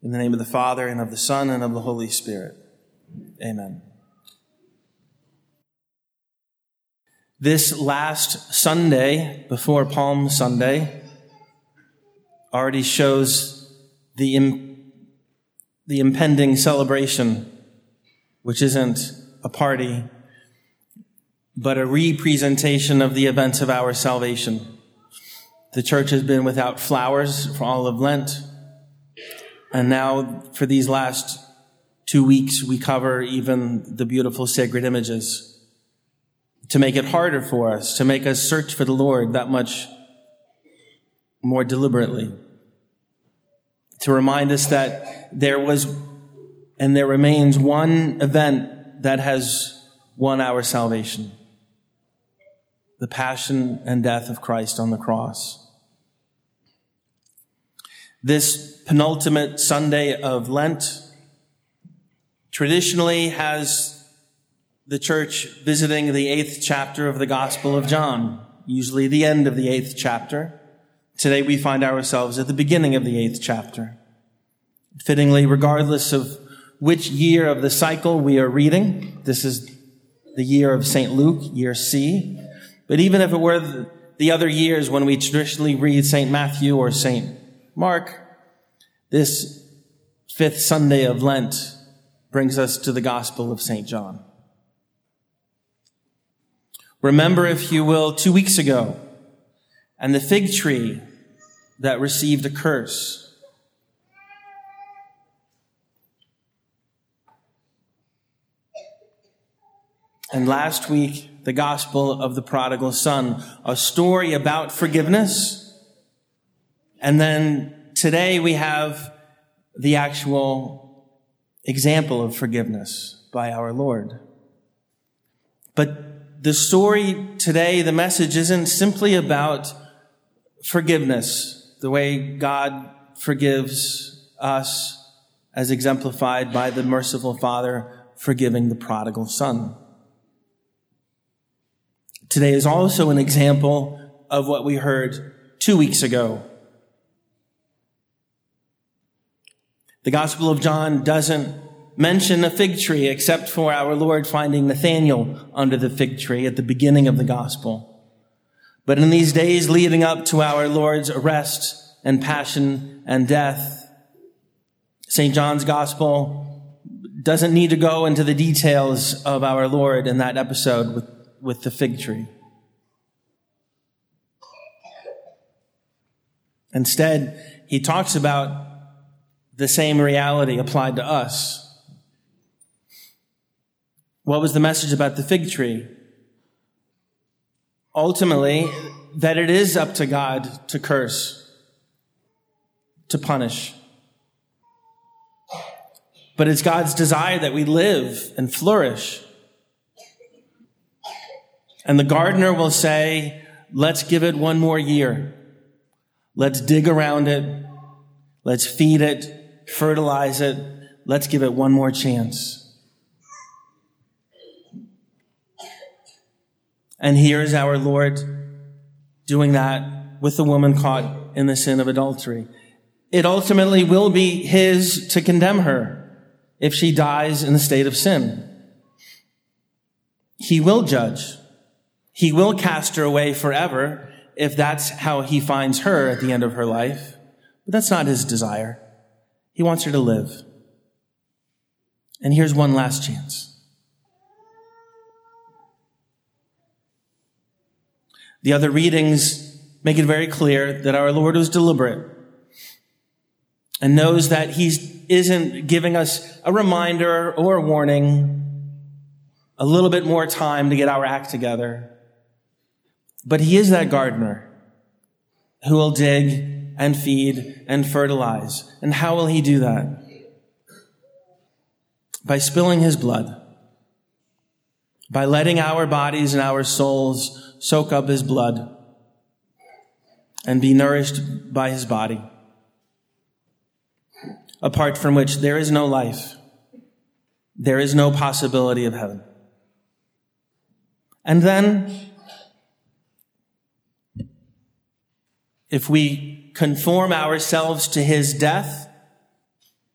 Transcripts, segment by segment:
In the name of the Father, and of the Son, and of the Holy Spirit. Amen. This last Sunday, before Palm Sunday, already shows the, the impending celebration, which isn't a party, but a representation of the events of our salvation. The church has been without flowers for all of Lent. And now for these last two weeks, we cover even the beautiful sacred images to make it harder for us, to make us search for the Lord that much more deliberately. To remind us that there was and there remains one event that has won our salvation. The passion and death of Christ on the cross. This penultimate Sunday of Lent traditionally has the church visiting the eighth chapter of the Gospel of John, usually the end of the eighth chapter. Today we find ourselves at the beginning of the eighth chapter. Fittingly, regardless of which year of the cycle we are reading, this is the year of St. Luke, year C. But even if it were the other years when we traditionally read St. Matthew or St. Mark, this fifth Sunday of Lent brings us to the Gospel of St. John. Remember, if you will, two weeks ago, and the fig tree that received a curse. And last week, the gospel of the prodigal son, a story about forgiveness. And then today we have the actual example of forgiveness by our Lord. But the story today, the message isn't simply about forgiveness, the way God forgives us as exemplified by the merciful Father forgiving the prodigal son. Today is also an example of what we heard two weeks ago The Gospel of John doesn't mention a fig tree except for our Lord finding Nathanael under the fig tree at the beginning of the Gospel. But in these days leading up to our Lord's arrest and passion and death, St. John's Gospel doesn't need to go into the details of our Lord in that episode with, with the fig tree. Instead, he talks about the same reality applied to us. What was the message about the fig tree? Ultimately, that it is up to God to curse, to punish. But it's God's desire that we live and flourish. And the gardener will say, let's give it one more year. Let's dig around it. Let's feed it fertilize it. Let's give it one more chance. And here's our Lord doing that with the woman caught in the sin of adultery. It ultimately will be his to condemn her if she dies in the state of sin. He will judge. He will cast her away forever if that's how he finds her at the end of her life. But that's not his desire. He wants her to live. And here's one last chance. The other readings make it very clear that our Lord was deliberate and knows that He isn't giving us a reminder or a warning, a little bit more time to get our act together. But He is that gardener who will dig and feed and fertilize. And how will he do that? By spilling his blood. By letting our bodies and our souls soak up his blood and be nourished by his body. Apart from which there is no life. There is no possibility of heaven. And then, if we conform ourselves to his death,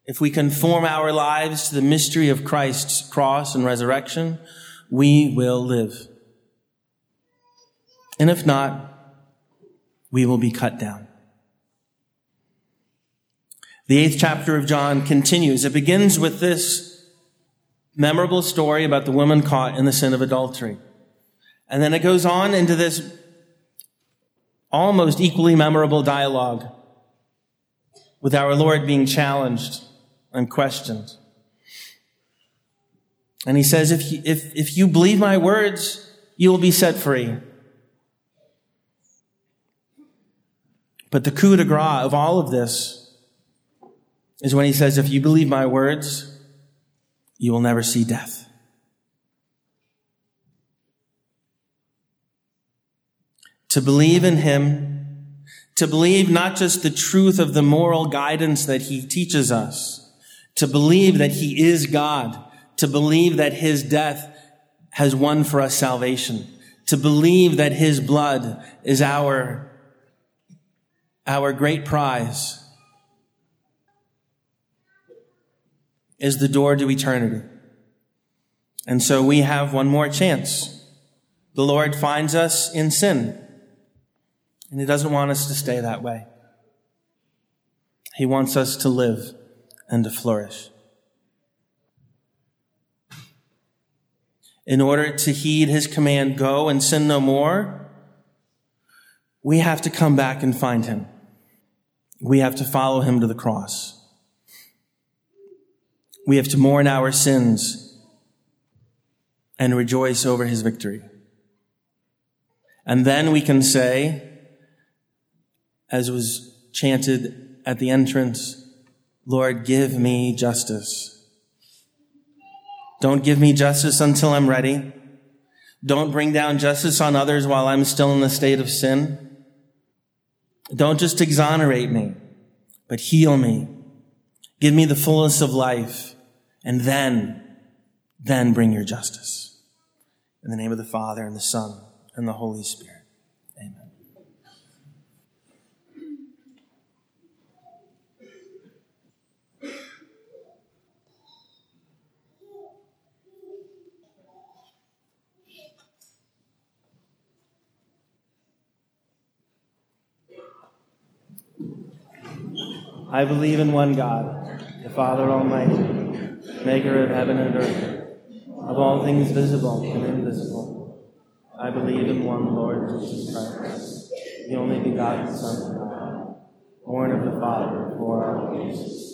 if we conform our lives to the mystery of Christ's cross and resurrection, we will live. And if not, we will be cut down. The eighth chapter of John continues. It begins with this memorable story about the woman caught in the sin of adultery. And then it goes on into this almost equally memorable dialogue with our Lord being challenged and questioned. And he says, if you, if, if you believe my words, you will be set free. But the coup de grace of all of this is when he says, if you believe my words, you will never see death. To believe in him, to believe not just the truth of the moral guidance that he teaches us, to believe that he is God, to believe that his death has won for us salvation, to believe that his blood is our our great prize is the door to eternity. And so we have one more chance. The Lord finds us in sin, and He doesn't want us to stay that way. He wants us to live and to flourish. In order to heed His command, go and sin no more, we have to come back and find Him we have to follow him to the cross. We have to mourn our sins and rejoice over his victory. And then we can say, as was chanted at the entrance, Lord, give me justice. Don't give me justice until I'm ready. Don't bring down justice on others while I'm still in the state of sin. Don't just exonerate me, but heal me. Give me the fullness of life. And then, then bring your justice. In the name of the Father and the Son and the Holy Spirit. I believe in one God, the Father Almighty, maker of heaven and earth, of all things visible and invisible. I believe in one Lord Jesus Christ, the only begotten Son of God, born of the Father before all ages